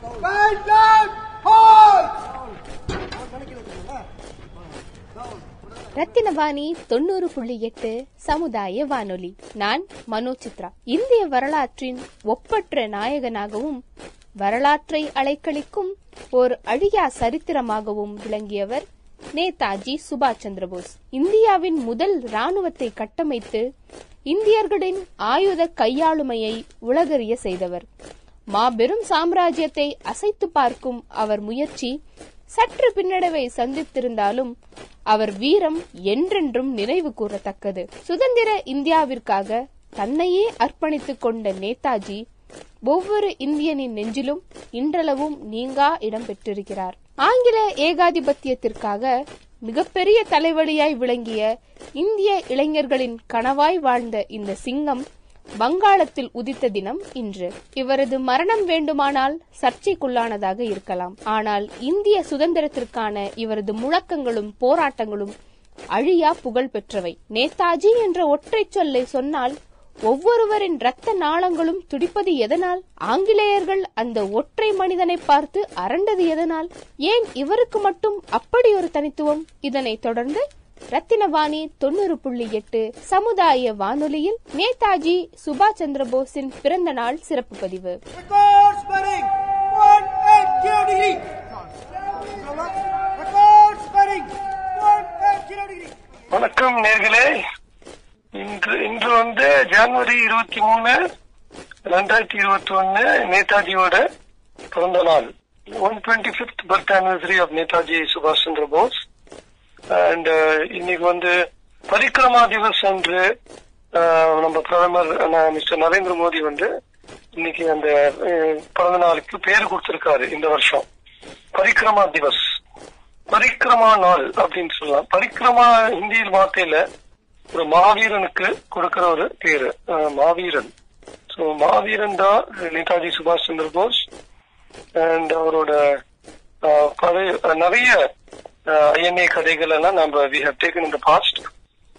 Right Rathinavani தொண்ணூறு புள்ளி எட்டு சமுதாய வானொலி. நான் மனோ சித்ரா இந்திய வரலாற்றின் ஒப்பற்ற நாயகனாகவும் வரலாற்றை அலைக்கழிக்கும் ஓர் அழியா சரித்திரமாகவும் விளங்கியவர் நேதாஜி சுபாஷ் சந்திரபோஸ். இந்தியாவின் முதல் ராணுவத்தை கட்டமைத்து இந்தியர்களின் ஆயுத கையாளுமையை உலகறிய செய்தவர். மாபெரும் சாம்ராஜ்யத்தை அசைத்து பார்க்கும் அவர் முயற்சி சற்று பின்னடைவை சந்தித்திருந்தாலும் அவர் வீரம் என்றென்றும் நினைவு கூறத்தக்கது. சுதந்திர இந்தியாவிற்காக தன்னையே அர்ப்பணித்துக் கொண்ட நேதாஜி ஒவ்வொரு இந்தியனின் நெஞ்சிலும் இன்றளவும் நீங்கா இடம் பெற்றிருக்கிறார். ஆங்கில ஏகாதிபத்தியத்திற்காக மிகப்பெரிய தலைவலியாய் விளங்கிய இந்திய இளைஞர்களின் கனவாய் வாழ்ந்த இந்த சிங்கம் வங்காளத்தில் உதித்த தினம் இன்று. இவரது மரணம் வேண்டுமானால் சர்ச்சைக்குள்ளானதாக இருக்கலாம். ஆனால் இந்திய சுதந்திரத்திற்கான இவரது முழக்கங்களும் போராட்டங்களும் அழியா புகழ் பெற்றவை. நேதாஜி என்ற ஒற்றை சொல்லை சொன்னால் ஒவ்வொருவரின் இரத்த நாளங்களும் துடிப்பது எதனால்? ஆங்கிலேயர்கள் அந்த ஒற்றை மனிதனை பார்த்து அரண்டது எதனால்? ஏன் இவருக்கு மட்டும் அப்படி ஒரு தனித்துவம்? இதனைத் தொடர்ந்து ரத்தினவாணி தொண்ணூறு புள்ளி எட்டு சமுதாய வானொலியில் நேதாஜி சுபாஷ் சந்திர போஸின் பிறந்த நாள் சிறப்பு பதிவு Record spreading, 180 degree. Record spreading, 180 degree. வணக்கம் நேர்களே இன்று இன்று வந்து ஜனவரி இருபத்தி மூணு ரெண்டாயிரத்தி இருபத்தி ஒன்னு நேதாஜியோட பிறந்த நாள் one twenty fifth birth anniversary of Netaji சுபாஷ் சந்திர போஸ் அண்ட் uh, இன்னைக்கு வந்து பரிக்கிரமா திவஸ் என்று நம்ம பிரதமர் மிஸ்டர் நரேந்திர மோடி வந்து இன்னைக்கு அந்த பிறந்த நாளுக்கு பேர் கொடுத்திருக்காரு இந்த வருஷம். பரிக்கிரமா திவஸ் பரிக்கிரமா நாள் அப்படின்னு சொல்லலாம். பரிக்கிரமா ஹிந்தியில் வார்த்தையில ஒரு மாவீரனுக்கு கொடுக்கிற ஒரு பேரு அஹ், மாவீரன். சோ மாவீரன் தான் நேதாஜி சுபாஷ் சந்திர போஸ். அண்ட் அவரோட பழைய நிறைய ஐஎன்ஏ கதைகள் எல்லாம் நம்ம வி ஹவ் டேக்கன் இந்த பாஸ்ட்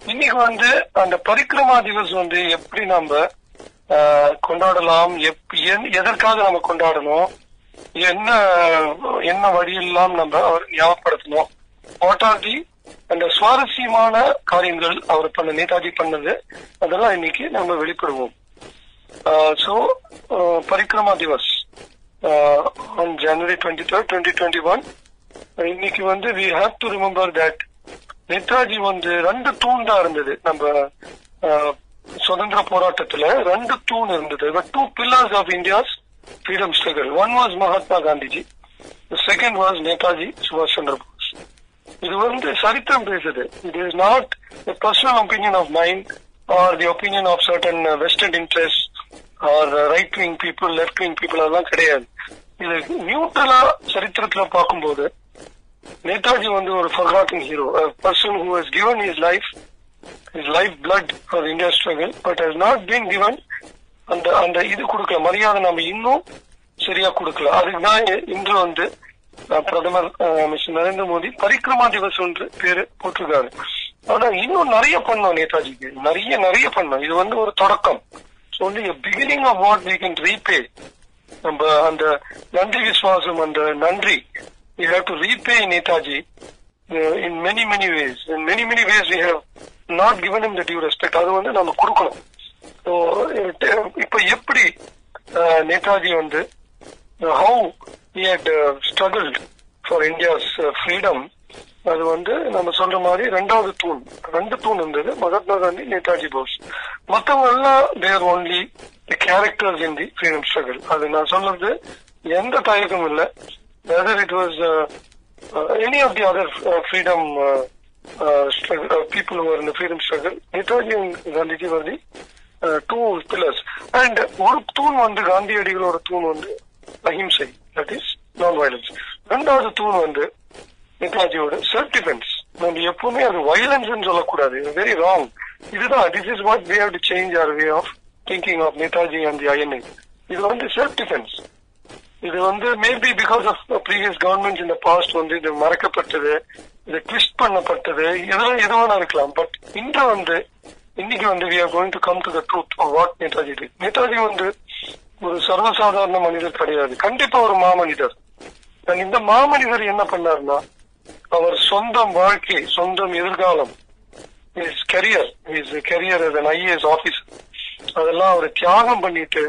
இன்னைக்கு வந்து அந்த பரிக்கிரமா திவஸ் வந்து எப்படி நம்ம கொண்டாடலாம் எப்- எதற்காக நம்ம கொண்டாடணும் என்ன என்ன வழியெல்லாம் நம்ம அவர் ஞாபகப்படுத்தணும். வாட் ஆர் தி அந்த சுவாரஸ்யமான காரியங்கள் அவர் பண்ண நேதாஜி பண்ணது அதெல்லாம் இன்னைக்கு நம்ம வெளிப்படுவோம். So Parakram Diwas on January twenty third twenty twenty one இன்னைக்கு வந்து we have to remember that Netaji வந்து ரெண்டு தூண் தான் இருந்தது. நம்ம சுதந்திர போராட்டத்துல ரெண்டு தூண் இருந்தது. Two pillars of India's freedom struggle one was Mahatma Gandhiji second was Netaji சுபாஷ் சந்திர போஸ் இது வந்து சரித்திரம் பேசுது. It is not personal opinion of mind or the opinion of certain western interest or right wing people left wing people அதெல்லாம் கிடையாது. இது நியூட்ரலா சரித்திரத்துல பார்க்கும்போது நேதாஜி வந்து ஒரு forgotten hero person who has given his life his life blood for India struggle but has not been given அந்த அந்த இது கொடுக்கல மரியாதை நம்ம இன்னும் சரியா கொடுக்கல. அதுக்கு தான் இன்று வந்து பிரதமர் மிஸ்டர் நரேந்திர மோடி பரிக்ரமா திவஸ் என்று பேரு போட்டிருக்காரு. ஆனா இன்னும் நிறைய பண்ணோம் நேதாஜிக்கு. நிறைய நிறைய பண்ணோம். இது வந்து ஒரு தொடக்கம். சொல்லி beginning of what we can repay நம்ம அந்த நன்றி விசுவாசம் அந்த நன்றி we have to repay Netaji uh, in many many ways. In many many ways we have not given him the due respect. அது வந்து நம்ம கொடுக்கணும். ஸோ uh, இப்போ எப்படி uh, நேதாஜி வந்து uh, how he had for India's freedom அது வந்து நம்ம சொல்ற மாதிரி ரெண்டாவது தூண். ரெண்டு தூண் இருந்தது மகாத்மா காந்தி நேதாஜி போஸ் மத்தவங்க எல்லாம் they're only the characters in the freedom struggle அது நான் சொல்றது எந்த தயக்கமும் இல்லை. Whether whether it was any of the other freedom people who were in the freedom struggle Netaji and Gandhiji were the two pillars and ஒரு தூண் வந்து காந்தியடிகளோட தூண் வந்து அஹிம்சை தட் இஸ் நான் வயலன்ஸ் ரெண்டாவது தூண் வந்து நேதாஜியோட செல்ஃப் டிஃபென்ஸ் நம்ம எப்பவுமே அது வயலன்ஸ் சொல்லக்கூடாது. வெரி ராங் இதுதான் this is what we have to change our way of thinking of Netaji and the INA இது வந்து செல்ஃப் டிஃபென்ஸ் இது வந்து maybe because of previous government இந்த பாஸ்ட் வந்து இது மறக்கப்பட்டது இது ட்விஸ்ட் பண்ணப்பட்டது எதெல்லாம் எது வேணா இருக்கலாம். பட் இன்று வந்து இன்னைக்கு வந்து we are going to come to the truth what Netaji did. Netaji வந்து ஒரு சர்வசாதாரண மனிதர் கிடையாது. கண்டிப்பா ஒரு மாமனிதர். இந்த மாமனிதர் என்ன பண்ணாருன்னா அவர் சொந்தம் வாழ்க்கை சொந்தம் எதிர்காலம் is career is career IAS office அதெல்லாம் அவர் தியாகம் பண்ணிட்டு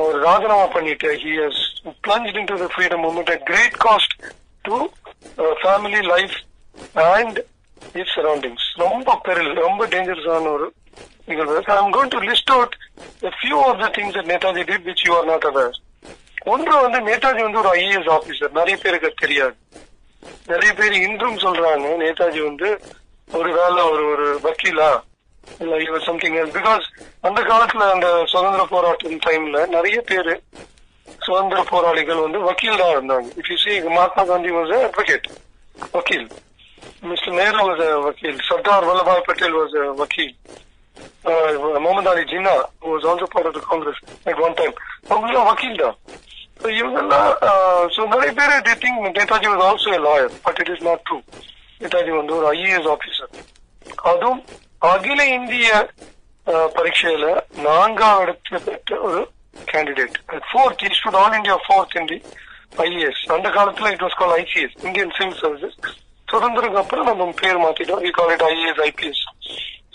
அவர் ராஜினாமா பண்ணிட்டு he has plunge into the freedom movement at great cost to family life and it surroundings ரொம்ப பெரில் ரொம்ப டேஞ்சரஸான ஒரு நிகழ்வு. I'm going to list out few of the things Netaji did which you are not aware ஒன்று வந்து நேதாஜி வந்து ஒரு IAS officer நிறைய பேருக்கு தெரியாது. நிறைய பேர் இன்றும் சொல்றாங்க நேதாஜி வந்து ஒரு வேலை ஒரு ஒரு வக்கீலா? இல்ல இவர் சம்திங் பிகாஸ் அந்த காலத்துல அந்த சுதந்திர போராட்டம் டைம்ல நிறைய பேரு சுதந்திர போராளிகள் வந்து வக்கீல் தான் இருந்தாங்க if you see Mahatma Gandhi was advocate வக்கீல். மிஸ்டர் நேரு வாஸ் வக்கீல். சர்தார் வல்லபாய் பட்டேல் வாஸ் வக்கீல். Muhammad Ali Jinnah was also part of Congress at one time அவங்களாம் வக்கீல் தான். So, இவங்கெல்லாம் ஸோ நிறைய பேர் they think Netaji was also a lawyer but it is not true Netaji வந்து ஒரு ஐஏஎஸ் ஆபீசர் அதுவும் அகில இந்திய பரீட்சையில நான்காம் இடத்துல பெற்ற ஒரு கேண்டிடேட் ஃபோர்த் இஸ்டுட் ஆல் இந்தியா ஃபோர்த் இண்டி ஐஏஎஸ் அந்த காலத்துல it was call ICS Indian civil services சுதந்திரத்துக்கு அப்புறம் நம்ம பேர் மாத்திட்டோம். We call it IAS IPS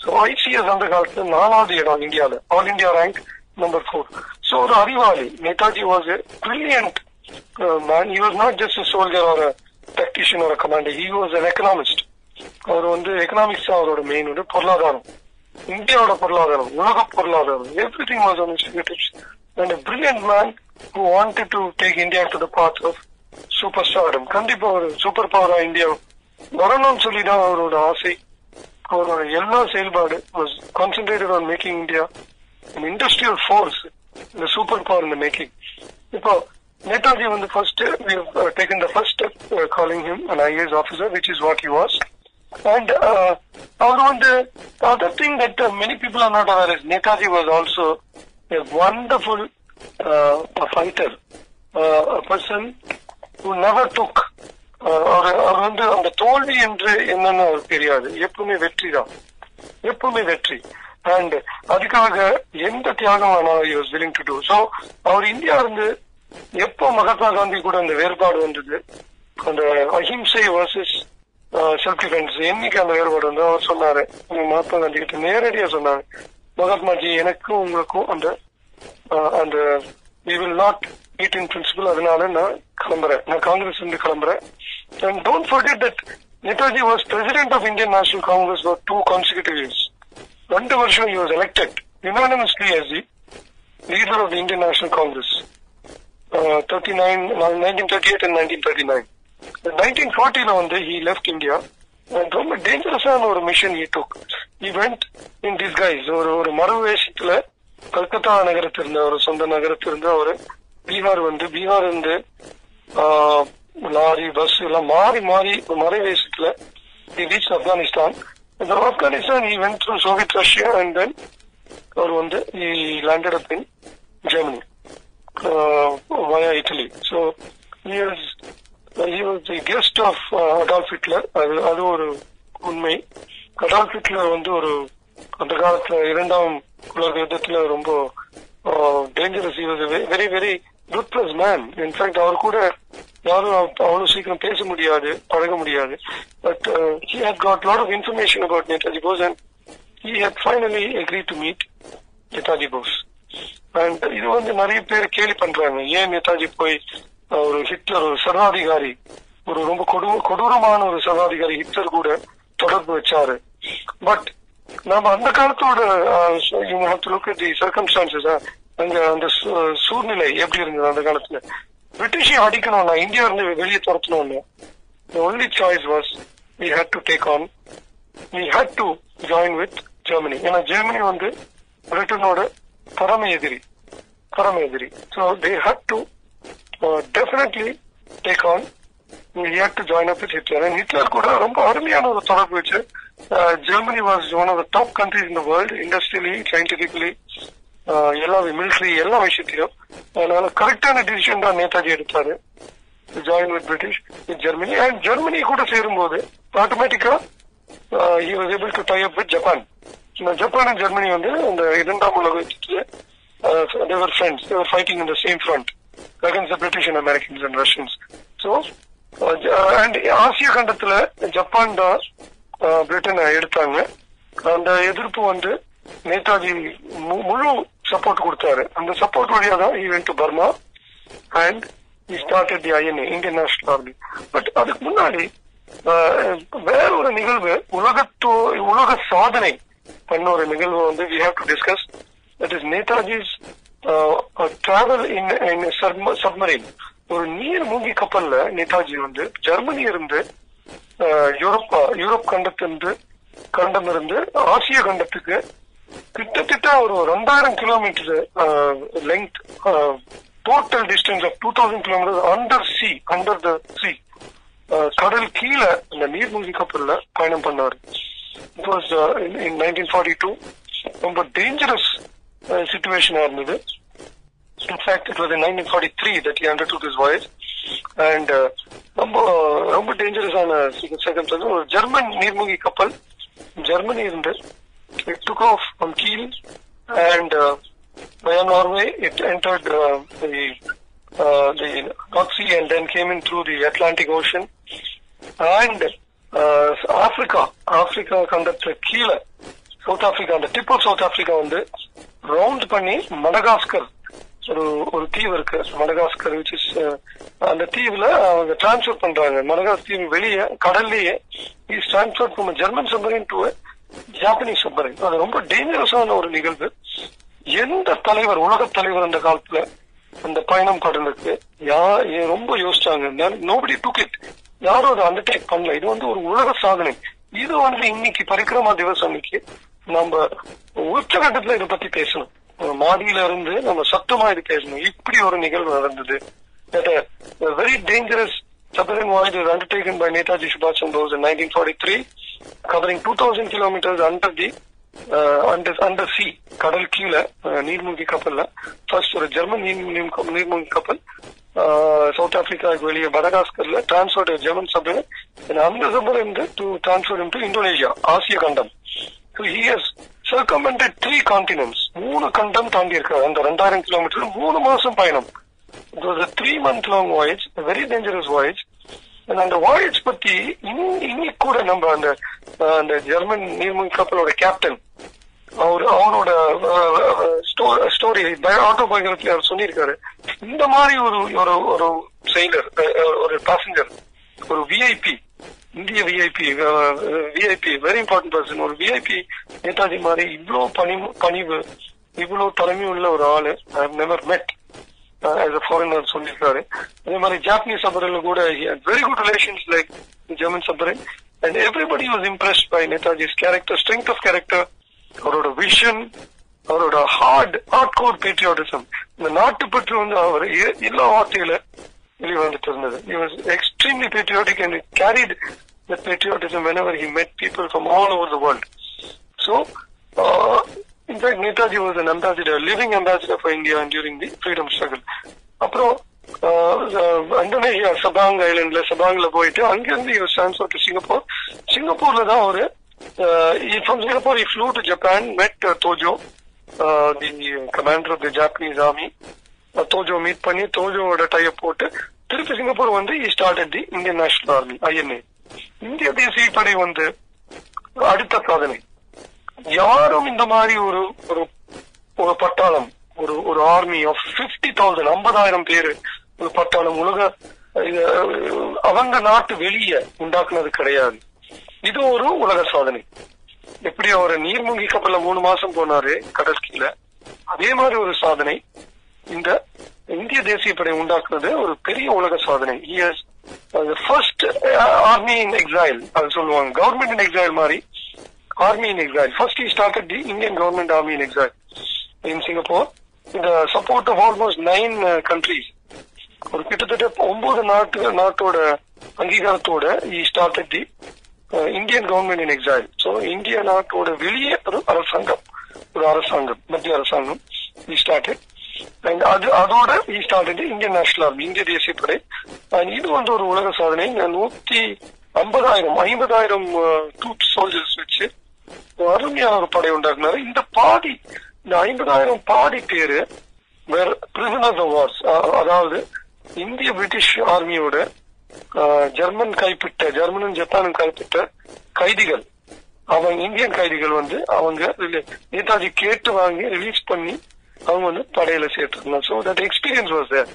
so ICS அந்த காலத்துல நாலாவது இடம் இந்தியால. All India rank number four so ஒரு அறிவாளி Netaji was a brilliant man he was not just soldier or technician ஒரு commander he was an economist அவர் வந்து எக்கனாமிக்ஸ் தான் அவரோட மெயின் வந்து பொருளாதாரம். இந்தியாவோட பொருளாதாரம் உலக பொருளாதாரம் everything was on and brilliant man who wanted to take India to the path of super stardom கண்டிப்பா ஒரு சூப்பர் பவரா இந்தியா வரணும்னு சொல்லி தான் அவரோட ஆசை. அவரோட எல்லா செயல்பாடு was concentrated on making India an industrial force இந்த சூப்பர் in the மேக்கிங் இப்போ நேதாஜி வந்து first taken the first step calling him and IAS officer which is what you was is what he was and uh, அவர் வந்து other thing that uh, many people are not aware is Netaji was also a wonderful uh, a fighter uh, a person who never took uh, அவர் அவர் வந்து அந்த தோல்வி என்று என்னன்னு அவருக்கு தெரியாது எப்பவுமே வெற்றி தான் எப்பவுமே வெற்றி அண்ட் அதுக்காக எந்த தியாகம் வேணாலும் he was willing to do so அவர் இந்தியா இருந்து எப்போ மகாத்மா காந்தி கூட அந்த வேறுபாடு வந்தது அந்த அஹிம்சை வர்சஸ் செல்ஃப் டிஃபென்ஸ் என்னைக்கு அந்த வேறுபாடு வந்து அவர் சொன்னாரு. உங்க மகாத்மா காந்தி கிட்ட நேரடியா சொன்னாரு. மகாத்மாஜி எனக்கும் உங்களுக்கும் அந்த அந்த we will not eat in principle அதனால நான் கிளம்புறேன். நான் காங்கிரஸ் இருந்து கிளம்புறேன். And don't forget that Netaji was president of Indian National Congress for two consecutive years ரெண்டு வருஷம் you was elected unanimously as the leader of Indian National Congress thirty nine nineteen thirty eight and nineteen thirty nine nineteen ஃபார்ட்டில வந்து he left India ரொம்ப டேஞ்சரஸான ஒரு mission he took he in this guise ஒரு ஒரு மறுவேஷத்துல கல்கத்தா நகரத்திலிருந்து அவர் சொந்த நகரத்திலிருந்து அவர் பீகார் வந்து பீகார் இருந்து லாரி பஸ் எல்லாம் மாறி மாறி மறை வேஷத்துல ரீச் ஆப்கானிஸ்தான் இந்த Afghanistan he went through Soviet Russia and then அவர் வந்து he landed up in Germany via Italy so he has the guest of the guest uh, அது அது ஒரு உண்மை. அடால்ஃப் ஹிட்லர் வந்து ஒரு அந்த காலத்துல இரண்டாம் உலக யுத்தத்துல ரொம்ப dangerous very very good plus man in fact அவர் கூட யாரும் அவ்வளவு சீக்கிரம் பேச முடியாது பழக முடியாது. But he had got lot of information about Netaji Bose and he had finally agree to meet Netaji Bose and இது வந்து நிறைய பேர் கேலி பண்றாங்க. ஏன் நேதாஜி போய் ஒரு ஹிட்லர் ஒரு சர்வாதிகாரி ஒரு ரொம்ப கொடு கொடூரமான ஒரு சர்வாதிகாரி ஹிட்லர் கூட தொடர்பு வச்சாரு. பட் நம்ம அந்த காலத்தோட தி சர்க்கம்ஸ்டான்சஸ் அங்க அந்த சூ- சூழ்நிலை எப்படி இருந்தது அந்த காலத்துல? பிரிட்டிஷை அடிக்கணும்னா இந்தியா இருந்து வெளியே துரத்தணும்னா the only choice was we had to take on we had to join with ஏன்னா ஜெர்மனி வந்து பிரிட்டனோட பரம எதிரி பரம எதிரி. So they had to uh, definitely take on. We had to join up with Hitler. And Hitler கூட ரொம்ப அருமையான ஒரு தொடர்பு வச்சு Germany was one of the top countries in the world industrially scientifically எல்லா மிலிட்ரி எல்லா விஷயத்திலும். அதனால கரெக்டான டிசிஷன் தான் நேதாஜி எடுத்தாரு. Join with British with Germany and Germany கூட சேரும்போது ஆட்டோமேட்டிக்கா he was able to tie up with Japan Japan and Germany வந்து இந்த இரண்டாம் உலக they were friends they were fighting in the same front against the British and Americans and Russians. So, uh, uh and ஆசிய கண்டத்துல Japan தான் uh, பிரிட்டனை எடுத்தாங்க. அந்த எதிர்ப்பு வந்து நேதாஜி மு- முழு சப்போர்ட் கொடுத்தாரு. அந்த சப்போர்ட் வழியா தான் he went to Burma and he started the Indian National Army but அதுக்கு முன்னாடி அஹ், வேற ஒரு நிகழ்வு உலகத்தோ உலக சாதனை பண்ண ஒரு நிகழ்வு வந்து we have to discuss that is Netaji's travel in in submarine ஒரு நீர் மூழ்கி கப்பல்ல நேதாஜி வந்து ஜெர்மனி இருந்து யூரோப் யூரோப்பா யூரோப் கண்டத்திலிருந்து கண்டம் இருந்து ஆசிய கண்டத்துக்கு கிட்டத்தட்ட ஒரு ரெண்டாயிரம் kilometre length total distance of two thousand kilometre under sea under the sea கடல் கீழே அந்த நீர்மூழ்கி கப்பல்ல பயணம் பண்ணாரு. It was in nineteen forty two ரொம்ப டேஞ்சரஸ் சுச்சுவேஷனா இருந்தது In fact, it was in 1943 that he undertook his voyage. And uh, ரொம்ப ரொம்ப டேஞ்சரஸான circumstances ஒரு ஜெர்மன் நீர்மூழ்கி கப்பல் ஜெர்மனி இருந்து it took off from Kiel and uh, via Norway it entered uh, the uh, the North Sea and then came in through the Atlantic Ocean and uh, Africa Africa கண்டத்துல கீழே South Africa அந்த tip of South Africa வந்து round பண்ணி Madagascar ஒரு ஒரு தீவு இருக்கு Madagascar which is uh, அந்த தீவுல அவங்க டிரான்ஸ்ஃபர் பண்றாங்க. மடகாஸ் தீவு வெளியே கடல்லயே is transfer from German submarine to Japanese submarine அது ரொம்ப டேஞ்சரஸான ஒரு நிகழ்வு. எந்த தலைவர் உலக தலைவர் அந்த காலத்துல அந்த பயணம் கடலுக்கு? யா ரொம்ப யோசிச்சாங்க. நோபடி டுக் இட் யாரும் அதை அண்டர்டேக் பண்ணல. இது வந்து ஒரு உலக சாதனை. இது வந்து இன்னைக்கு பரிக்கிரமா திவசம் அன்னைக்கு நம்ம உச்சகட்டத்துல இதை பத்தி பேசணும். மாடியில இருந்து நம்ம சத்தமா இது பேசணும். இப்படி ஒரு நிகழ்வு நடந்தது. Very dangerous a very dangerous submarine voyage was undertaken by Netaji Subhash Chandra Bose in 1943, covering 2,000 kilometers under the uh, under under sea கடல் கீழே uh, நீர்மூழ்கி கப்பல்ல. ஃபர்ஸ்ட் ஒரு ஜெர்மன் நீர்மூழ்கி கப்பல் சவுத் ஆப்பிரிக்காவுக்கு uh, வெளியே மடகாஸ்கர்ல டிரான்ஸ்போர்ட் ஜெர்மன் சப்மரின் அந்த submarine to transport to Indonesia ஆசிய கண்டம் he has circumvented three continents மூணு கண்டம் தாண்டி இருக்காரு அந்த ரெண்டாயிரம் கிலோமீட்டர் மூணு மாசம் பயணம். Three month long voyage very dangerous voyage அந்த வாயேஜ் பத்தி இன்- இன்னைக்கு கூட நம்ம அந்த அந்த ஜெர்மன் நீர்மூழ்கி கப்பலோட கேப்டன் அவர் அவனோட ஸ்டோரி ஆட்டோபயோகிராஃபி அவர் சொல்லியிருக்காரு. இந்த மாதிரி ஒரு ஒரு ஒரு செயலர் ஒரு பாசஞ்சர் ஒரு விஐபி இந்திய VIP VIP very important person ஒரு விஐபி நேதாஜி மாதிரி இவ்வளோ பணி பணிவு இவ்வளோ தலைமை உள்ள ஒரு ஆளு I never met as a foreigner சொல்லியிருக்காரு. அதே மாதிரி ஜாப்பனீஸ் சபரில் கூட very good relations like German submarine and everybody was impressed by Netaji's character strength of character அவரோட விஷன் அவரோட ஹார்ட் ஹார்ட் கோர் பேட்ரியாட்டிசம் இந்த நாட்டுப்பற்று வந்து அவர் எல்லா வார்த்தையில வெளிவந்துட்டு இருந்தது he was extremely patriotic and he carried that patriotism whenever he met people from all over the world so uh, in fact Netaji was an ambassador living ambassador for India during the freedom struggle அப்புறம் Indonesia Sabang ஐலண்ட்ல சபாங்ல போயிட்டு அங்கிருந்து இவர் transfer to Singapore சிங்கப்பூர்ல தான் அவரு from Singapore he flew to Japan met uh, Tojo uh, the commander of the Japanese army Tojo meet பண்ணி தோஜோவோட டைய போட்டு திருப்பி சிங்கப்பூர் வந்து start the Indian National Army INA இந்திய தேசிய படை வந்து அடுத்த சாதனை. யாரும் இந்த மாதிரி ஒரு ஒரு ஒரு பட்டாளம் ஒரு ஒரு ஆர்மி ஆஃப் பிப்டி தௌசண்ட் ஐம்பதாயிரம் பேரு ஒரு பட்டாளம் உலக அவங்க நாட்டு வெளியே உண்டாக்குனது கிடையாது. இது ஒரு உலக சாதனை. எப்படி அவர் நீர்மூழ்கி கப்பல்ல மூணு மாசம் போனாரு கடற்கீழ அதே மாதிரி ஒரு சாதனை. இந்த இந்திய தேசிய படை உண்டாக்குறது ஒரு பெரிய உலக சாதனை. ஃபர்ஸ்ட் ஆர்மி இன் எக்ஸைல் அது சொல்லுவாங்க. கவர்மெண்ட் இன் எக்ஸைல் மாதிரி. Army in exile first he the Indian government army in exile in Singapore இந்த support of almost nine countries ஒரு கிட்டத்தட்ட ஒன்பது நாட்டு நாட்டோட அங்கீகாரத்தோட he started the Indian government in exile so இந்திய நாட்டோட வெளியே ஒரு அரசாங்கம். ஒரு அரசாங்கம் மத்திய அரசாங்கம். ஈ ஸ்டார்டட் அண்ட் அது அதோட he started Indian National Army இந்திய தேசிய படை And இது வந்து ஒரு உலக சாதனை. நூத்தி ஐம்பதாயிரம் ஐம்பதாயிரம் ட்ரூப் சோல்ஜர்ஸ் வச்சு அருமையான ஒரு படை உண்டாக்குனாரு. இந்த பாதி இந்த ஐம்பதாயிரம் பாதி பேரு வேற பிரிசனர்ஸ் வார்ஸ் அதாவது இந்திய பிரிட்டிஷ் ஆர்மியோட ஜெர்மன் கைப்பிட்ட ஜெர்மனும் ஜப்பானும் கைப்பிட்ட கைதிகள். அவங்க இந்தியன் கைதிகள் வந்து அவங்க நேதாஜி கேட்டு வாங்கி ரிலீஸ் பண்ணி அவங்க வந்து படையில சேர்த்துருந்தாங்க so that experience was there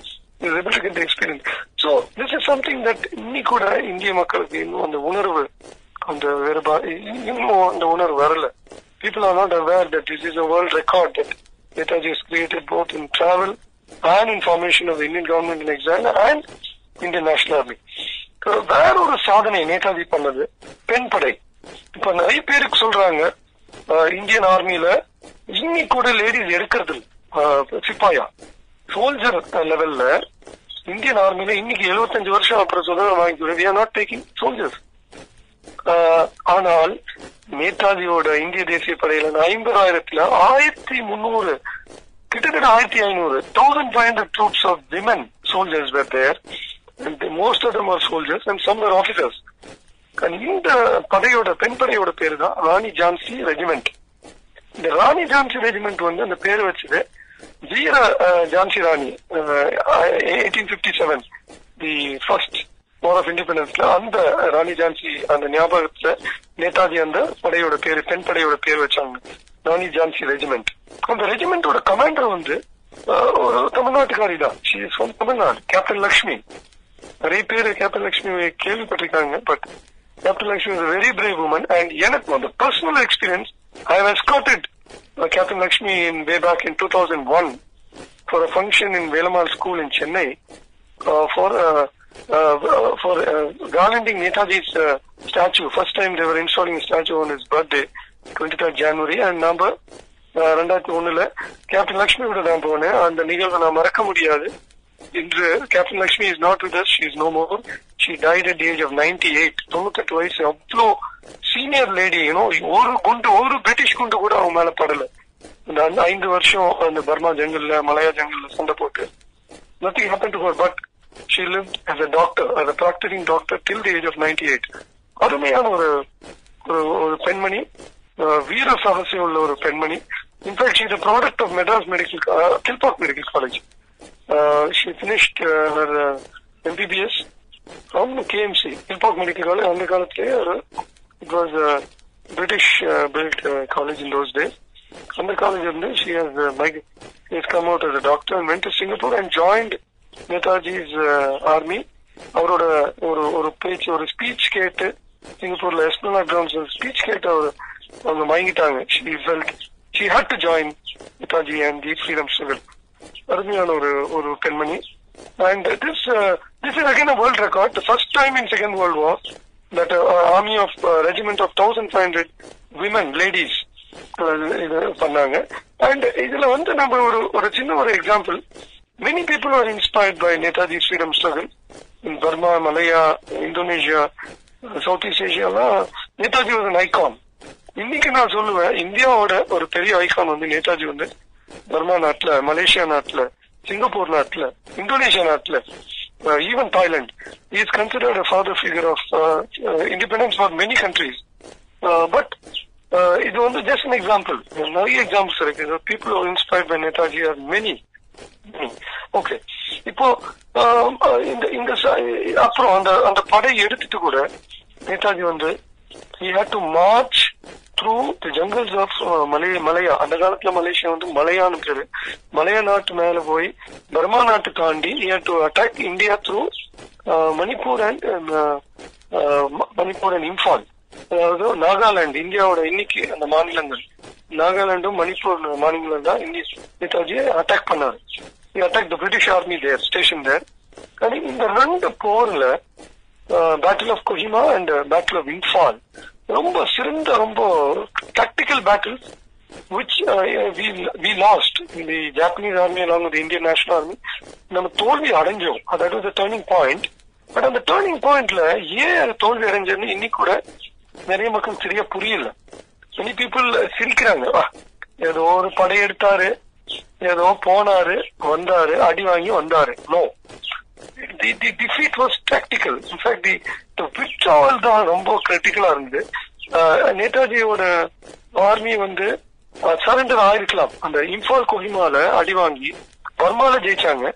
experience so this is something that இன்னி கூட இந்திய மக்களுக்கு இன்னும் அந்த உணர்வு அந்த வேறுபா இன்னும் அந்த உணர்வு வரல. People are not aware that this is a world record that Netaji is created both in travel and information of Indian government in exam and Indian National Army வேற ஒரு சாதனை நேதாஜி பண்ணது பெண் படை இப்ப நிறைய பேருக்கு சொல்றாங்க இந்தியன் ஆர்மியில இன்னி கூட லேடிஸ் எடுக்கிறது இல்லை சிப்பாயா. சோல்ஜர் லெவல்ல இந்தியன் ஆர்மியில இன்னைக்கு 75 வருஷம் அப்புறம் சுதந்திரம் வாங்கி நாட் டேக்கிங் சோல்ஜர்ஸ் ஆஹ் ஆனால் நேதாஜியோட இந்திய தேசிய படையில ஐம்பதாயிரத்துல ஆயிரத்தி முன்னூறு கிட்டத்தட்ட ஆயிரத்தி ஐநூறு thousand five hundred troops of women soldiers were there most of them are soldiers and some are officers இந்த படையோட பெண் படையோட பேரு தான் ராணி ஜான்சி ரெஜிமெண்ட். இந்த ராணி ஜான்சி ரெஜிமெண்ட் வந்து அந்த பேர் வச்சது Veera ah, Jhansi Rani eighteen fifty war of இண்டிபெண்டன்ஸ்ல அந்த ராணி ஜான்சி அந்த ஞாபகத்துல நேதாஜி அந்த படையோட பேரு பெண் படையோட பேர் வச்சாங்க. ராணி ஜான்சி ரெஜிமெண்ட் அந்த ரெஜிமெண்டோட கமாண்டர் வந்து uh, ஒரு தமிழ்நாட்டுக்காரி தான். தமிழ்நாடு கேப்டன் லக்ஷ்மி நிறைய பேர் captain Lakshmi கேள்விப்பட்டிருக்காங்க but captain Lakshmi is very brave woman and எனக்கு வந்து personal experience I have uh, Captain Lakshmi in way back in 2001 for a function in Velamal School in Chennai uh, for uh, uh, uh, for uh, garlanding Netaji's uh, statue. First time they were installing a statue on his birthday, 23rd January, and number uh, ரெண்டாயிரத்தி ஒண்ணுல captain லக்ஷ்மியோட நான் போனேன். அந்த நிகழ்வை நான் மறக்க முடியாது. இன்று captain Lakshmi is not with us is no more she died at age of ninety eight தொண்ணூத்தெட்டு வயசு. அவ்வளோ சீனியர் லேடி யூனோ ஒரு குண்டு ஒரு பிரிட்டிஷ் குண்டு கூட அவங்க மேல படல. இந்த அந்த ஐந்து வருஷம் அந்த பர்மா ஜங்கல்ல மலையா ஜங்கல்ல சண்டை போட்டு nothing happen to to but but she lived as a doctor, as a practicing doctor till the age of 98. அருமையான ஒரு ஒரு பெண்மணி வீர சாகசியம் உள்ள ஒரு பெண்மணி. In fact she's product of Madras medical Kilpauk medical college she finished her MBBS from KMC Kilpauk medical college அந்த காலத்திலேயே ஒரு it was British built college in those days அந்த காலேஜ் இருந்து ஷி ஹஸ் மைக் is come out as a doctor and went to Singapore and joined Netaji's army அவரோட ஒரு ஒரு பேச்சு ஒரு ஸ்பீச் கேட்டு சிங்கப்பூர்ல எஸ்பிளா கிரவுண்ட்ஸ் ஸ்பீச் கேட்டு அவர் அவங்க வாங்கிட்டாங்க she felt she had to join Netaji and the freedom struggle அருமையான ஒரு ஒரு பெண்மணி. And this this is again a world record the first time in second world war that army of regiment of thousand five hundred women ladies இது பண்ணாங்க. And இதுல வந்து நம்ம ஒரு ஒரு சின்ன ஒரு example many people are inspired by Netaji freedom struggle in Burma Malaya Indonesia south east ஏஷியாலாம் Netaji ஒரு ஐகான் இன்னைக்கு நான் சொல்லுவேன் இந்தியாவோட ஒரு பெரிய ஐகான் வந்து நேதாஜி வந்து. பர்மா நாட்டுல மலேசியா நாட்டுல சிங்கப்பூர் நாட்டுல இந்தோனேஷியா நாட்டுல. even Thailand is considered father figure of independence for many countries but இது வந்து ஜஸ்ட் an எக்ஸாம்பிள் நிறைய எக்ஸாம்பிள்ஸ் இருக்கு people inspired by Netaji are many okay இப்போ ஆஹ், இந்த இந்த ச- அப்புறம் அந்த அந்த படை எடுத்துட்டு கூட நேதாஜி வந்து he had to march through the jungles of மலை மலையா அந்த காலத்துல மலேசியா வந்து மலையான்னு பேரு மலையா நாட்டு மேல போய் பர்மா நாட்டு தாண்டி to attack India through Manipur and Manipur and Imphal அதாவது நாகாலாந்து இந்தியாவோட இன்னைக்கு அந்த மாநிலங்கள். நாகாலாண்டும் மணிப்பூர் மாநிலங்கள் தான் இந்திய நேதாஜியை அட்டாக் பண்ணாரு attack the British army their station there కానీ இந்த ரெண்டு போர்ல battle of Kohima and battle of Imphal ரொம்ப சிறந்த ரொம்ப tactical battle which we lost the Japanese army along with Indian National Army நம்ம தோல்வி அடைஞ்சோம். That was turning point but அந்த டேர்னிங் பாயிண்ட்ல ஏன் தோல்வி அடைஞ்சதுன்னு இன்னைக்கு கூட நிறைய மக்கள் சரியா புரியல. மெனி பீப்புள் சிரிக்கிறாங்க. ஏதோ ஒரு படையெடுத்தாரு. ஏதோ போனாரு வந்தாரு அடி வாங்கி வந்தாரு. No the the defeat was tactical in fact the the withdrawal தான் ரொம்ப கிரிட்டிக்கலா இருந்தது. நேதாஜியோட ஆர்மி வந்து சரண்டர் ஆயிருக்கலாம். அந்த இம்பால் கொஹிமால அடி வாங்கி பர்மால ஜெயிச்சாங்க.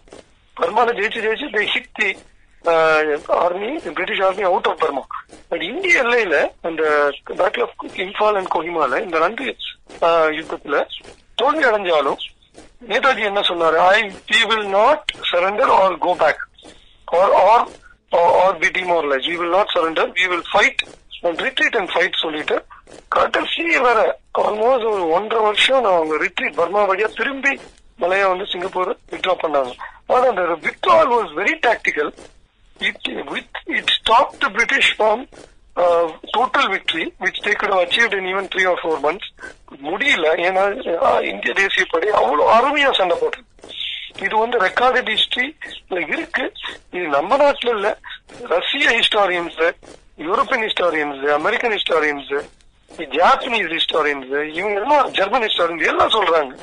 பர்மால ஜெயிச்சு ஜெயிச்சு the hit the army British army out of Burma but இந்திய எல்லையில அந்த பேட்டில் ஆஃப் இம்பால் அண்ட் கொஹிமால இந்த ரெண்டு ஆஹ், யுத்தத்துல தோல்வி அடைஞ்சாலும் நேதாஜி என்ன சொன்னாரு? I we will not surrender or go back or or or be demoralise we will not surrender we will fight and retreat and fight சொல்லிட்டு கடைசி வர ஆல்மோஸ்ட் ஒரு ஒன்றரை வருஷம் நான் அவங்க ரிட்ரீட் பர்மா வழியா திரும்பி மலையா வந்து சிங்கப்பூர் வித்ட்ரா பண்ணாங்க. ஆனா அந்த withdrawal was very tactical it with it stop the British from total victory which they they achieve in even three or four months முடியல. ஏன்னா இந்திய தேசிய படை அவ்வளவு அருமையா சண்டை போட்டது இது வந்து ரெக்கார்டட் ஹிஸ்டரி இருக்கு. இது நம்ம நாட்டுல இல்ல. ரஷ்ய historians European historians American historians Japanese historians இவங்க எல்லாம் ஜெர்மன் ஹிஸ்டாரியன்ஸ் எல்லாம் சொல்றாங்க.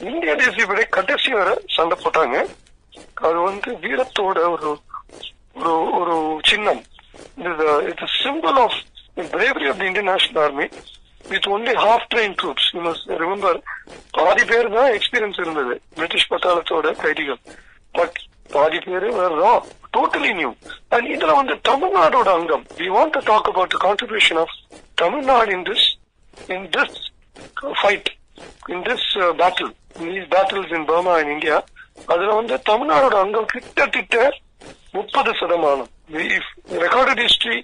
இந்திய தேசியப்படி கடைசி வர சண்டை போட்டாங்க. அது வந்து வீரத்தோட ஒரு ஒரு ஒரு சின்னம். It's symbol of bravery of the Indian National Army with only half trained troops. You must remember, பாதி பேர் தான் எக்ஸ்பீரியன்ஸ் இருந்தது. பிரிட்டிஷ் பட்டாளத்தோட கைதிகள். பட் பாதி பேர் ரா டோட்டலி நியூ அண்ட் இதுல வந்து தமிழ்நாடோட அங்கம். We want to talk about contribution of Tamil Nadu in this in this fight in this battle these battles in Burma and India. அதுல வந்து தமிழ்நாடோட அங்கம் கிட்டத்தட்ட முப்பது சதமானம். ரெக்கார்டட் ஹிஸ்டரி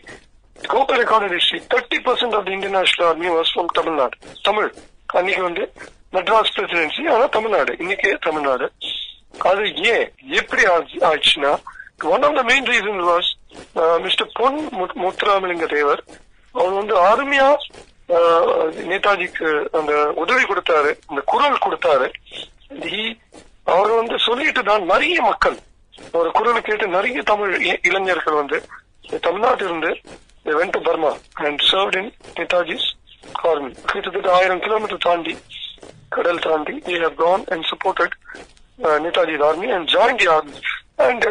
கோப்பை recorded history thirty percent of the Indian National Tamil Nadu Tamil அன்னைக்கு வந்து மெட்ராஸ் பிரசிடென்சி ஆனா தமிழ்நாடு. இன்னைக்கு தமிழ்நாடு. அது ஏன்? எப்படி ஆச்சு- ஆச்சுன்னா one of the main reason was mister Pon Muthuramalinga Thevar அவர் வந்து அருமையா ஆஹ், uh, நேதாஜிக்கு அந்த உதவி கொடுத்தாரு அந்த குரல் கொடுத்தாரு. அவர் வந்து சொல்லிட்டு தான் நிறைய மக்கள் ஒரு குரலை கேட்டு நிறைய தமிழ் இ- இளைஞர்கள் வந்து தமிழ்நாட்டிலிருந்து இருந்து went to Burma and served in Netaji's army கிட்டத்தட்ட ஆயிரம் கிலோமீட்டர் தாண்டி கடல் தாண்டி they have gone and supported uh, army and join the army and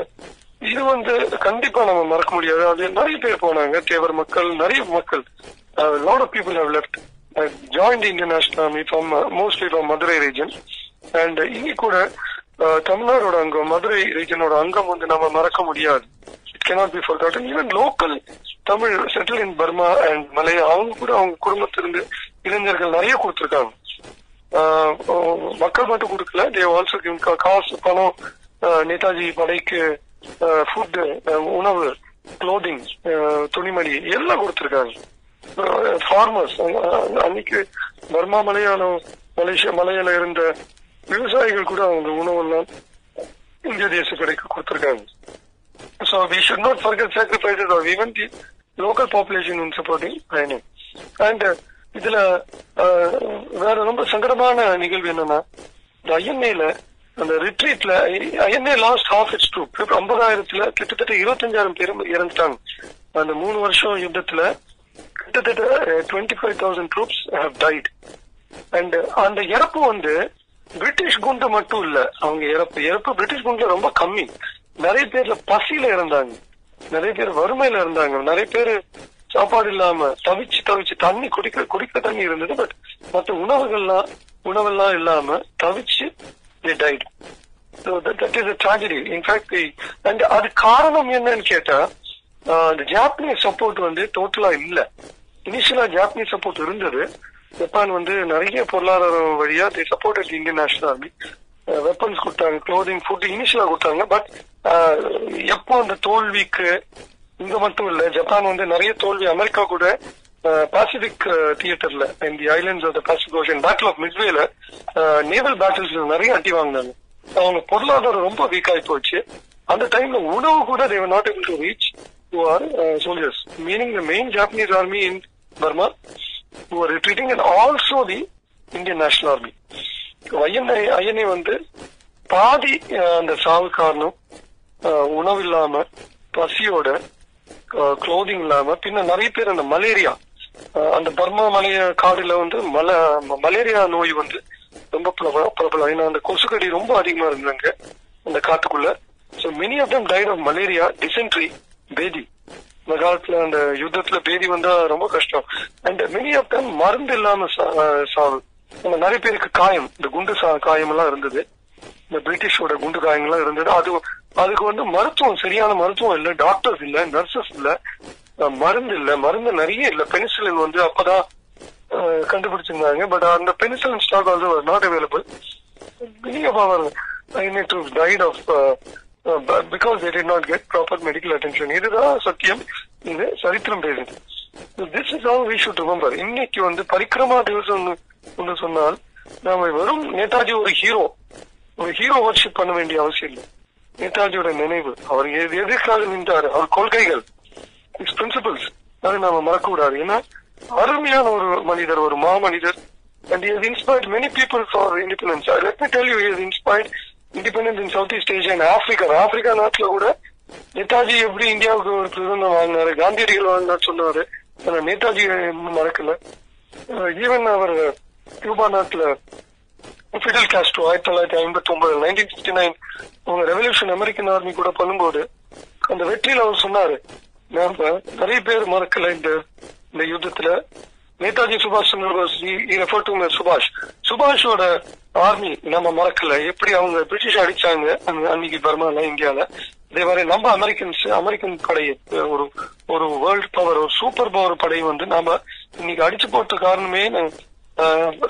இது வந்து கண்டிப்பா நம்ம மறக்க முடியாது. அது நிறைய பேர் போனாங்க. தேவர் மக்கள் நிறைய மக்கள். Lot of people have left join the Indian National Army from mostly from Madurai region and இனி கூட uh, தமிழ்நாடோட அங்கம் மதுரை ரீஜனோட அங்கம் வந்து நம்ம மறக்க முடியாது. It be forgotten even local Tamil settle in Burma and Malaya அவங்க கூட அவங்க குடும்பத்திலிருந்து இளைஞர்கள் நிறைய கொடுத்திருக்காங்க. ஆஹ் மக்கள் மட்டும் கொடுக்கல. தே ஆல்சோ கிவ் காசு பணம் ஆஹ் நேதாஜி படைக்கு ஃபுட் உணவு க்ளோதிங் துணிமணி எல்லாம் கொடுத்துருக்காங்க. ஃபார்மர்ஸ் அன்னைக்கு பர்மா மலையாளம் மலேசியா மலையில இருந்த விவசாயிகள் கூட அவங்க உணவெல்லாம் இந்திய தேச கடைக்கு கொடுத்துருக்காங்க. So we should not forget sacrifices of even the local population in supporting INA. And uh, இதுல uh, வேற ரொம்ப சங்கடமான நிகழ்வு என்னன்னா இந்த ஐஎன்ஏல அந்த ரிட்ரீட்ல INA lost half its troop ஐம்பதாயிரத்துல கிட்டத்தட்ட இருபத்தஞ்சாயிரம் பேர் இறந்துட்டாங்க. அந்த மூணு வருஷம் யுத்தத்துல கிட்டத்தட்ட twenty five thousand troops have died and அந்த இறப்பு வந்து பிரிட்டிஷ் குண்டு மட்டும் இல்ல அவங்க இறப்பு இறப்பு பிரிட்டிஷ் குண்டுல ரொம்ப கம்மி. நிறைய பேர்ல பசியில இருந்தாங்க நிறைய பேர் வறுமையில இருந்தாங்க நிறைய பேர் சாப்பாடு இல்லாம தவிச்சு தவிச்சு தண்ணி குடிக்க குடிக்க தண்ணி இருந்தது. பட் மற்ற உணவுகள்லாம் உணவெல்லாம் இல்லாம தவிச்சு they died. அது காரணம் என்னன்னு கேட்டா இந்த ஜாப்பனீஸ் சப்போர்ட் வந்து டோட்டலா இல்ல. இனிஷியலா ஜாப்பனீஸ் சப்போர்ட் இருந்தது. ஜப்பான் வந்து நிறைய பொருளாதாரம் வழியா the support Indian National Army weapons கொடுத்தாங்க க்ளோதிங் ஃபுட் இனிஷியலா கொடுத்தாங்க. பட் எப்போ அந்த தோல்விக்கு இங்க மட்டும் இல்ல ஜப்பான் வந்து நிறைய தோல்வி அமெரிக்கா கூட பாசிபிக் தியேட்டர்ல இந்த islands of the Pacific ocean battle of மிட்வேல naval battles நிறைய அட்டி வாங்கினாங்க. அவங்க பொருளாதாரம் ரொம்ப வீக் ஆகி போச்சு. அந்த டைம்ல உணவு கூட they were not able to reach to our soldiers meaning the main Japanese army in Burma who are retreating and also the Indian National Army. INA INA வந்து பாதி அந்த சாவு காரணம் உணவு இல்லாம பசியோட க்ளோதிங் இல்லாம பின்ன நிறைய பேர் அந்த மலேரியா அந்த பர்மா மலைய காடுல வந்து மல மலேரியா நோய் வந்து ரொம்ப பிரபலம் பிரபலம். ஏன்னா அந்த கொசுக்கடி ரொம்ப அதிகமா இருந்தாங்க அந்த காட்டுக்குள்ள. So many of them died of malaria dysentery பேதி இந்த காலத்துல அந்த யுத்தத்துல பேதி வந்தா ரொம்ப கஷ்டம். அண்ட் மெனி ஆஃப் தம் மருந்து இல்லாம சா- அஹ் சாவு. நிறைய பேருக்கு காயம். இந்த குண்டு காயம் எல்லாம் இருந்தது. இந்த பிரிட்டிஷோட குண்டு காயங்கள்லாம் இருந்தது. அது அதுக்கு வந்து மருத்துவம் சரியான மருத்துவம் இல்ல டாக்டர்ஸ் இல்ல நர்சஸ் இல்ல மருந்து இல்ல. மருந்து நிறைய இல்ல. பெனிசிலின் வந்து அப்பதான் கண்டுபிடிச்சிருந்தாங்க. பட் அந்த penicillin stock also not available many of our initiatives died of uh, uh, because they did not get proper medical attention. இதுதான் சத்தியம். இது சரித்திரம் பேசுது. This is how we should இன்னைக்கு வந்து பரிக்கிரமா திவசம் ஒன்று சொன்னால் நாம வெறும் நேதாஜி ஒரு ஹீரோ ஒரு ஹீரோ வர்ஷிப் பண்ண வேண்டிய அவசியம் இல்லை. நேதாஜியோட நினைவு அவர் எது- எதுக்காக நின்றாரு? அவர் கொள்கைகள் இட்ஸ் பிரின்சிபல்ஸ் அதை நாம மறக்க கூடாது ஏன்னா அருமையான ஒரு மனிதர் ஒரு மாமனிதர் மனிதர் and has inspired many people for independence Uh, Let me tell you, independence in inspired independence in Southeast Asia Africa நாட்டுல கூட நேதாஜி எப்படி இந்தியாவுக்கு ஒரு பிரதமர் வாங்கினாரு காந்தியடிகள் வாங்கினார் சொன்னாரு. ஆனா நேதாஜி மறக்கல. Uh, ஈவன் அவர் கியூபா நாட்டுல ஃபிடல் காஸ்ட்ரோ ஆயிரத்தி தொள்ளாயிரத்தி ஐம்பத்தி ஒன்பது நைன்டீன் பிப்டி நைன் அவங்க ரெவல்யூஷன் அமெரிக்கன் ஆர்மி கூட பண்ணும்போது அந்த வெற்றியில அவர் சொன்னாரு நாம நிறைய பேர் மறக்கல இந்த இந்த யுத்தத்துல. நேதாஜி சுபாஷ் சந்திர போஸ் சுபாஷ் சுபாஷோட ஆர்மி நம்ம மறக்கல. எப்படி அவங்க பிரிட்டிஷ் அடிச்சாங்க அன்னைக்கு பர்மால இந்தியால? இதே மாதிரி நம்ம அமெரிக்கன்ஸ் அமெரிக்கன் படை ஒரு ஒரு வேர்ல்ட் பவர் ஒரு சூப்பர் பவர் படை வந்து நாம இன்னைக்கு அடிச்சு போட்ட காரணமே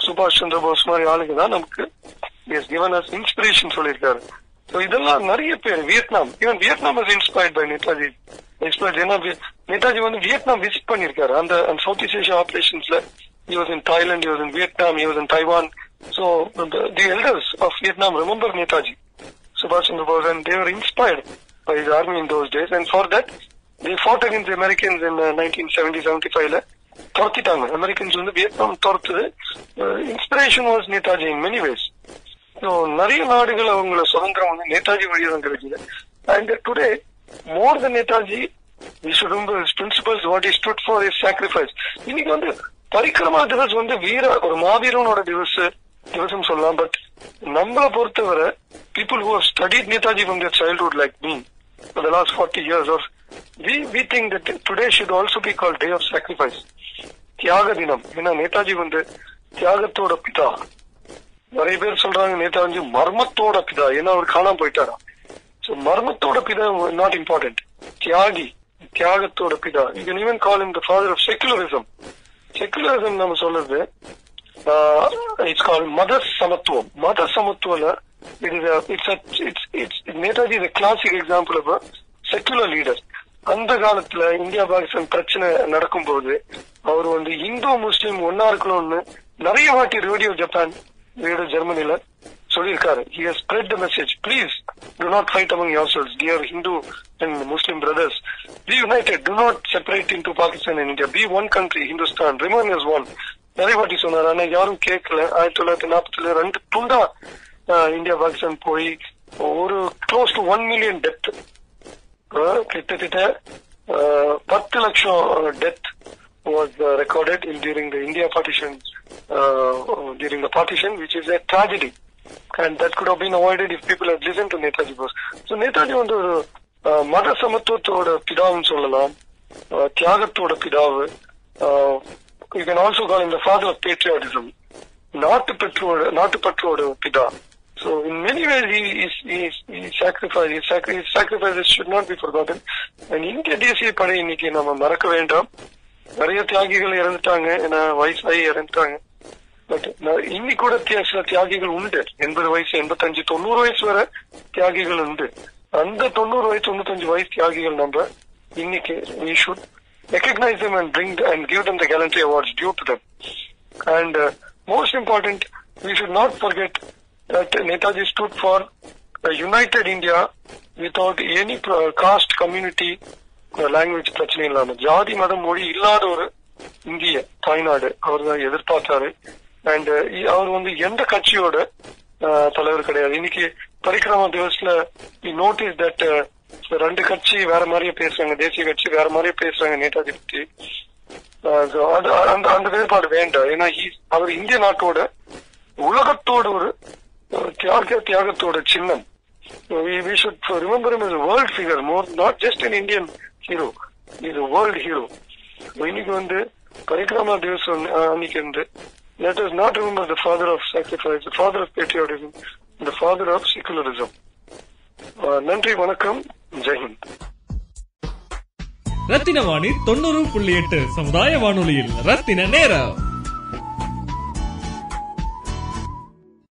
சுபாஷ் சந்திர போஸ் மாதிரி ஆளுங்க தான் நமக்கு எஸ் கிவன் அஸ் இன்ஸ்பிரேஷன் சொல்லியிருக்காரு இதெல்லாம் நிறைய பேர் Vietnam even Vietnam is inspired by Netaji inspired Netaji வந்து வியட்நாம் விசிட் பண்ணிருக்காரு அந்த அந்த south east Asia ஆபரேஷன்ஸ்ல use in Thailand use in Vietnam use in Taiwan so the elders of Vietnam remember Netaji சுபாஷ் Chandra Bose and they were inspired by his army in those days and for that the fought against Americans in nineteen seventy seventy ஃபைவ்ல துரத்திட்டாங்க Americans வந்து Vietnam துரத்துது inspiration was Netaji in many ways நிறைய நாடுகள் அவங்கள சுதந்திரம் வந்து நேதாஜி வழியா தான் கிடைக்குது and today more the Netaji principles what is stood for is sacrifice இன்னைக்கு வந்து பரிக்கிரமா திவஸ் வந்து வீர ஒரு மாவீரனோட திவஸ் திவசம் சொல்லலாம் பட் நம்மளை பொறுத்தவரை people who have Netaji from their childhood like me for the last 40 we we think that today should also be called day of sacrifice. தியாக தினம். ஏன்னா நேதாஜி வந்து தியாகத்தோட பிதா. நிறைய பேர் சொல்றாங்க நேதாஜி மர்மத்தோட பிதா. ஏன்னா அவர் காணாம போயிட்டாரா? சோ மர்மத்தோட பிதா நாட் இம்பார்ட்டன்ட் தியாகி தியாகத்தோட பிதா. You can even call him the father of secularism secularism நம்ம சொல்றது இட்ஸ் கால் மத சமத்துவம் மத சமத்துவல it is it's it's it's Netaji is classic example of secular leader அந்த காலத்துல இந்தியா பாகிஸ்தான் பிரச்சனை நடக்கும்போது அவர் வந்து இந்தோ முஸ்லீம் ஒன்னா இருக்கணும்னு நிறைய வாட்டி ரேடியோ ஜப்பான் ரேடியோ ஜெர்மனில சொல்லியிருக்காரு. He has message please do not fight among yourselves dear Hindu and Muslim brothers be united do not separate into Pakistan and India be one country Hindustan remain is one நிறைய வாட்டி சொன்னார். ஆனா யாரும் கேட்கல. ஆயிரத்தி தொள்ளாயிரத்தி நாற்பத்துல ரெண்டு துண்டா ஆஹ், இந்தியா பாகிஸ்தான் போய் ஒரு close to one million death கிட்டத்தட்ட ஆஹ், பத்து லட்சம் death was uh, recorded in during the India partition uh, during the partition, which is a tragedy, and that could have been avoided if people had listened to Netaji Bose. So Netaji வந்து ஒரு uh, மத சமத்துவத்தோட பிதாவுன்னு சொல்லலாம் தியாகத்தோட பிதாவு you can also call இந்த father of patriotism நாட்டுப்பற்றோட நாட்டுப்பற்றோட பிதா So in many ways, he, he, he, he sacrificed. His, sacri- sacrifices should not be forgotten. And இந்திய தேசிய படை இன்னைக்கு நம்ம மறக்க வேண்டாம் நிறைய தியாகிகள் இறந்துட்டாங்க ஏன்னா வயசாகி இறந்துட்டாங்க பட் இன்னி கூட சில தியாகிகள் உண்டு எண்பது வயசு எண்பத்தஞ்சு தொண்ணூறு வயசு வரை தியாகிகள் உண்டு அந்த தொண்ணூறு வயசு தொண்ணூத்தஞ்சு வயசு தியாகிகள் நம்ம இன்னைக்கு we should recognise them and bring and give them the gallantry awards due to them and most important we should not forget that Netaji stood for a united India without any caste, community, uh, language பிரச்சனை இல்லாம. ஜாதி மதம் மொழி இல்லாத ஒரு இந்திய தாய்நாடு அவர் தான் எதிர்பார்த்தாரு. அண்ட் அவர் வந்து எந்த கட்சியோட தலைவர் கிடையாது. இன்னைக்கு பரிக்கிரமா திவஸ்ல நோட்டீஸ் தட் ரெண்டு கட்சி வேற மாதிரியே பேசுறாங்க. தேசிய கட்சி வேற மாதிரியே பேசுறாங்க நேதாஜி பத்தி. அது அந்த அந்த வேறுபாடு வேண்டாம். ஏன்னா அவர் இந்திய நாட்டோட உலகத்தோட ஒரு uh, தியாக தியாகத்தோட சின்னம் we, we should remember him as a world figure more not just an Indian hero he's a world hero இன்னைக்கு வந்து பரிக்கிரமா திவஸ் வந்து, அஹ், அன்னைக்கு வந்து let us not remember the father of sacrifice, the father of patriotism, the father of secularism. Uh, நன்றி வணக்கம் ஜெய்ஹிந்த் ரத்தின வாணி தொண்ணூறு புள்ளி எட்டு சமுதாய வானொலியில் ரத்தின நேரம்